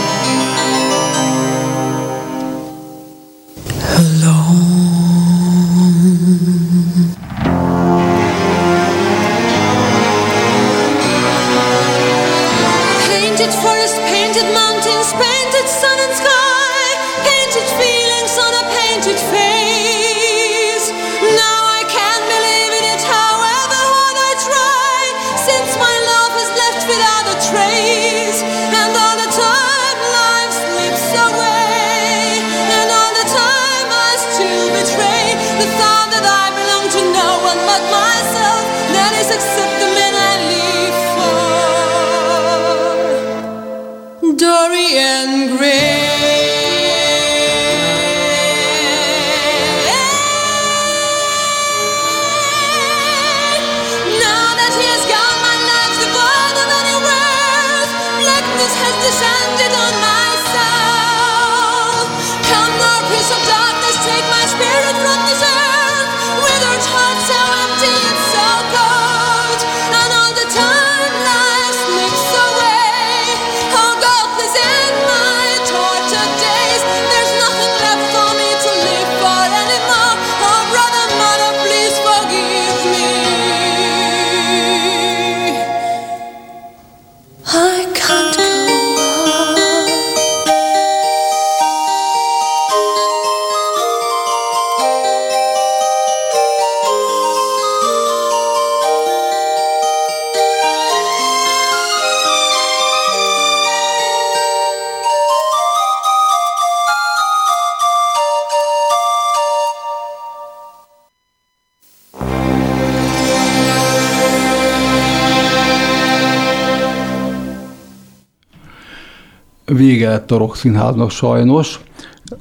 vége lett a Rock Színháznak sajnos.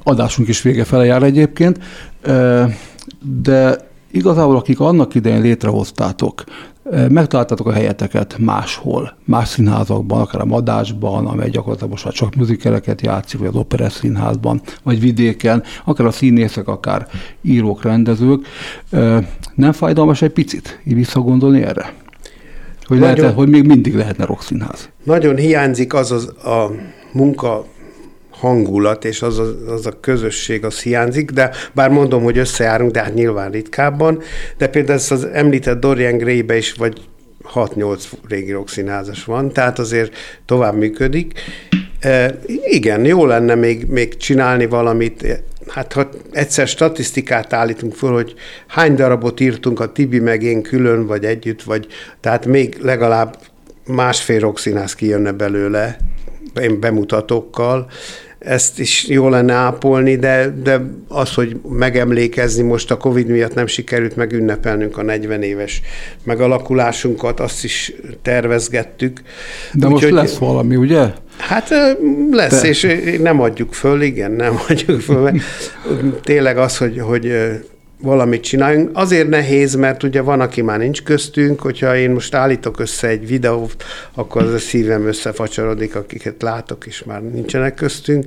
Adásunk is vége fele jár egyébként. De igazából, akik annak idején létrehoztátok, megtaláltatok a helyeteket máshol, más színházakban, akár a Madásban, amely gyakorlatilag most már csak műzikeleket játszik, vagy az Operes színházban, vagy vidéken, akár a színészek, akár írók, rendezők. Nem fájdalmas egy picit így visszagondolni erre? Hogy, nagyon, lehet, hogy még mindig lehetne rockszínház. Nagyon hiányzik az az a munka hangulat, és az a, az a közösség, az hiányzik, de bár mondom, hogy összejárunk, de hát nyilván ritkábban, de például ez az említett Dorian Gray-be is, vagy 6-8 régi rockszínházas van, tehát azért tovább működik. E, igen, jó lenne még, még csinálni valamit, hát ha egyszer statisztikát állítunk föl, hogy hány darabot írtunk a Tibi meg én külön, vagy együtt, vagy tehát még legalább másfél rockszínház kijönne belőle, bemutatókkal, ezt is jó lenne ápolni, de, de az, hogy megemlékezni most a Covid miatt nem sikerült megünnepelnünk a 40 éves megalakulásunkat, azt is tervezgettük. De Úgy, most hogy, lesz valami, ugye? Hát lesz, de... és nem adjuk föl, igen, nem adjuk föl. Tényleg az, hogy, hogy valamit csináljunk. Azért nehéz, mert ugye van, aki már nincs köztünk, hogyha én most állítok össze egy videót, akkor az a szívem összefacsarodik, akiket látok, és már nincsenek köztünk.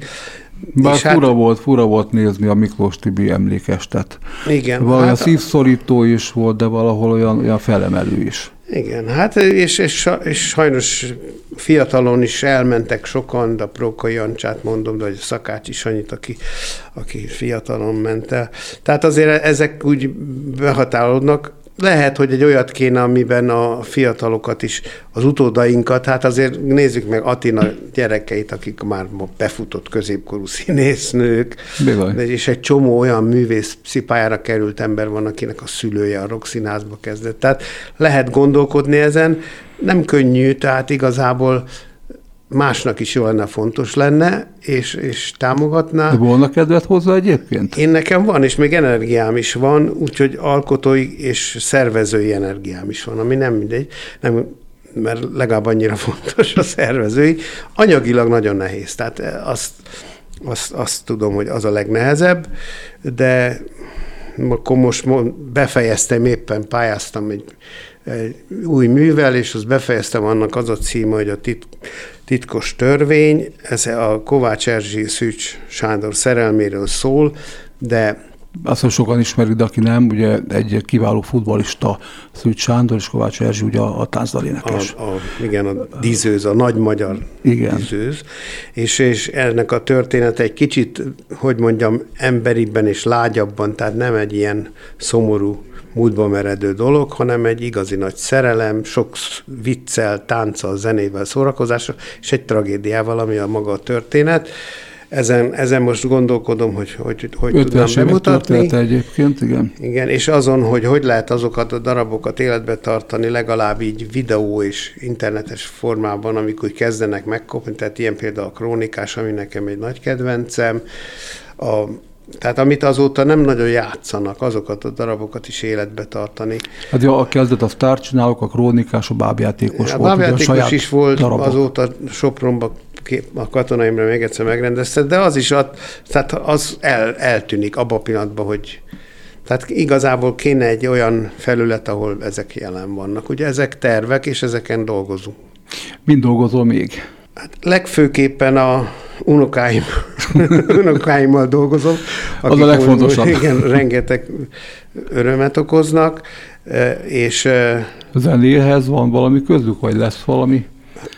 Bár és fura hát, volt, fura volt nézni a Miklós Tibi emlékestet. Igen. Valami hát, szívszorító is volt, de valahol olyan, olyan felemelő is. Igen, hát és, és, és sajnos fiatalon is elmentek sokan, de Próka Jancsát mondom, de vagy a Szakács is annyit, aki, aki fiatalon ment el. Tehát azért ezek úgy behatárolódnak. Lehet, hogy egy olyat kéne, amiben a fiatalokat is, az utódainkat, hát azért nézzük meg Atina gyerekeit, akik már befutott középkorú színésznők, de és egy csomó olyan művész szipájára került ember van, akinek a szülője a rockszínházba kezdett. Tehát lehet gondolkodni ezen, nem könnyű, tehát igazából másnak is jó lenne, fontos lenne, és, és támogatná. De volna kedved hozzá egyébként? Én nekem van, és még energiám is van, úgyhogy alkotói és szervezői energiám is van, ami nem mindegy, nem, mert legalább annyira fontos a szervezői. Anyagilag nagyon nehéz, tehát azt, azt, azt tudom, hogy az a legnehezebb, de akkor most befejeztem, éppen pályáztam egy, egy új művel, és azt befejeztem, annak az a címe, hogy a tit, titkos törvény, ez a Kovács Erzsi Szűcs Sándor szerelméről szól, de azt hogy sokan ismerik, de aki nem, ugye egy kiváló futbolista, Szűcs Sándor és Kovács Erzsi, ugye a, a táncdalénekes. A, a, igen, a dízőz, a nagy magyar igen. dízőz. És, és ennek a története egy kicsit, hogy mondjam, emberibben és lágyabban, tehát nem egy ilyen szomorú múltba meredő dolog, hanem egy igazi nagy szerelem, sok viccel, tánccal, zenével, szórakozásra, és egy tragédiával, ami a maga a történet ezen, ezen most gondolkodom, hogy hogy, hogy tudnám bemutatni. egyébként, igen. Igen, és azon, hogy hogy lehet azokat a darabokat életbe tartani, legalább így videó és internetes formában, amikor kezdenek megkopni, tehát ilyen például a krónikás, ami nekem egy nagy kedvencem, a, tehát amit azóta nem nagyon játszanak, azokat a darabokat is életbe tartani. Hát ja, a kezdet a sztárcsinálók, a krónikás, a bábjátékos a volt. Bábjátékos a is volt, darabok. azóta Sopronba a katonaimra még egyszer megrendezte, de az is, ad, tehát az el, eltűnik abban a pillanatban, hogy tehát igazából kéne egy olyan felület, ahol ezek jelen vannak. Ugye ezek tervek, és ezeken dolgozunk. Mind dolgozol még? Hát legfőképpen a unokáim, unokáimmal dolgozom. Az a legfontosabb. Igen, rengeteg örömet okoznak, e, és... E, a zenéhez van valami közük, vagy lesz valami?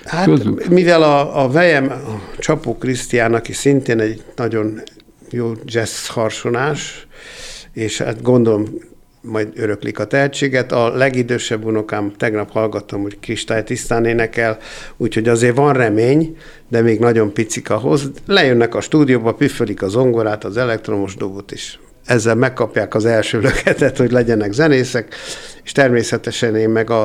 Hát, közük? mivel a, a vejem, a Csapó Krisztián, aki szintén egy nagyon jó jazz harsonás, és hát gondolom majd öröklik a tehetséget. A legidősebb unokám tegnap hallgattam, hogy tisztán énekel, úgyhogy azért van remény, de még nagyon picik ahhoz. Lejönnek a stúdióba, püffölik a zongorát, az elektromos dobot is ezzel megkapják az első löketet, hogy legyenek zenészek, és természetesen én meg a,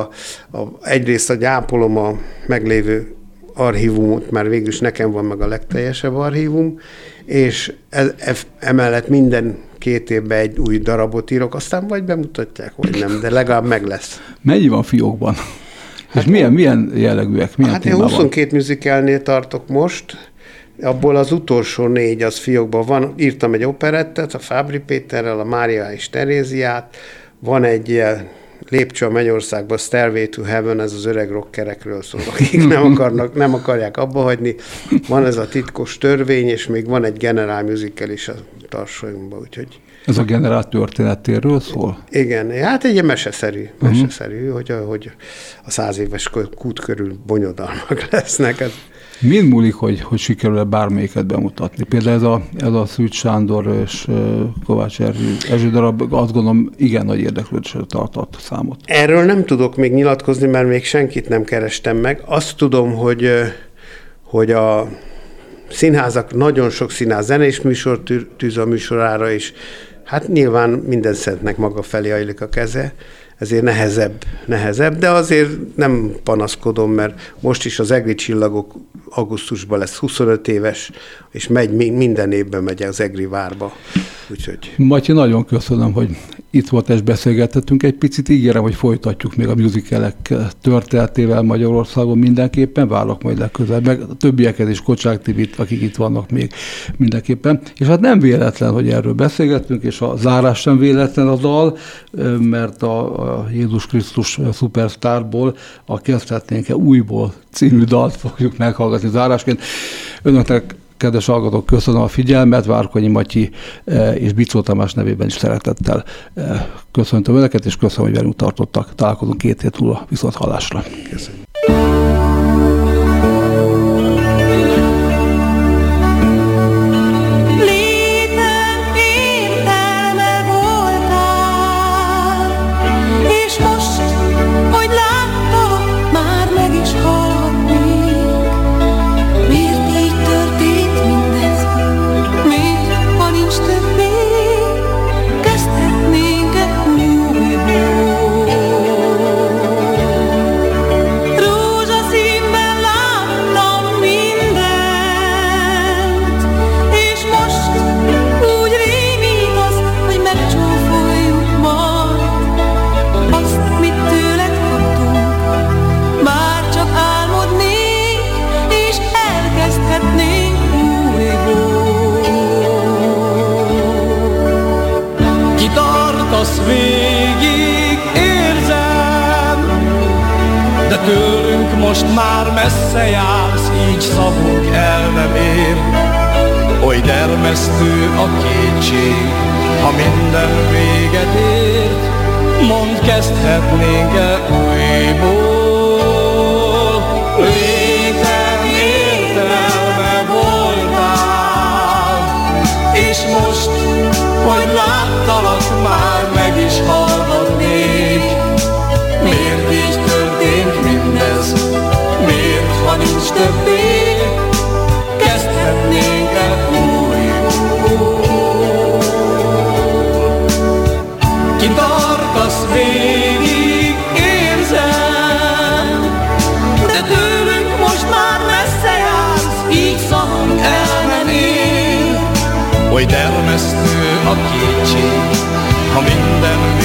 a, egyrészt a gyápolom a meglévő archívumot, mert végül is nekem van meg a legteljesebb archívum, és e, e, emellett minden két évben egy új darabot írok, aztán vagy bemutatják, vagy nem, de legalább meg lesz. Mennyi van fiókban? Hát és milyen, milyen jellegűek? Milyen hát én 22 műzikelnél tartok most, abból az utolsó négy az fiókban van. Írtam egy operettet, a Fábri Péterrel, a Mária és Teréziát, van egy lépcső a Mennyországban, Stairway to Heaven, ez az öreg rockerekről szól, akik nem, akarnak, nem akarják abba hagyni. Van ez a titkos törvény, és még van egy generál musical is a tarsolyunkban, úgyhogy... Ez a generál történetéről szól? Igen, hát egy ilyen meseszerű, uh-huh. meseszerű hogy, hogy a száz éves kút körül bonyodalmak lesznek. Ez, Mind múlik, hogy, hogy sikerül-e bármelyiket bemutatni? Például ez a, ez a Szűcs Sándor és Kovács Erzső darab, azt gondolom, igen nagy érdeklődésre tartott számot. Erről nem tudok még nyilatkozni, mert még senkit nem kerestem meg. Azt tudom, hogy, hogy a színházak, nagyon sok színház zenés műsor tűz a műsorára, és hát nyilván minden szentnek maga felé ajlik a keze, ezért nehezebb, nehezebb, de azért nem panaszkodom, mert most is az EGRI csillagok augusztusban lesz 25 éves, és megy, minden évben megy az EGRI várba. Úgyhogy... Matyi, nagyon köszönöm, hogy itt volt és beszélgetettünk. Egy picit ígérem, hogy folytatjuk még a musicalek történetével Magyarországon mindenképpen, várok majd legközelebb, meg a többieket is, Kocsák Tibit, akik itt vannak még mindenképpen. És hát nem véletlen, hogy erről beszélgettünk, és a zárás sem véletlen a dal, mert a, Jézus Krisztus szupersztárból a kezdhetnénk-e újból című dalt fogjuk meghallgatni zárásként. Önöknek Kedves hallgatók, köszönöm a figyelmet, Várkonyi Matyi eh, és Bicó Tamás nevében is szeretettel eh, köszöntöm Önöket, és köszönöm, hogy velünk tartottak. Találkozunk két hét múlva viszont hallásra. Köszönöm. már messze jársz, így szavunk el nem ér. Oly dermesztő a kétség, ha minden véget ért, mond kezdhetnénk-e újból. Létem értelme voltál, és most, hogy láttalak, már meg is hallhatnék. Többé? Kezdhetnénk el újból. Kitartasz végig, érzem, de tőlünk most már messze jársz, így el nem ér. Oly dermesztő a kétség, ha minden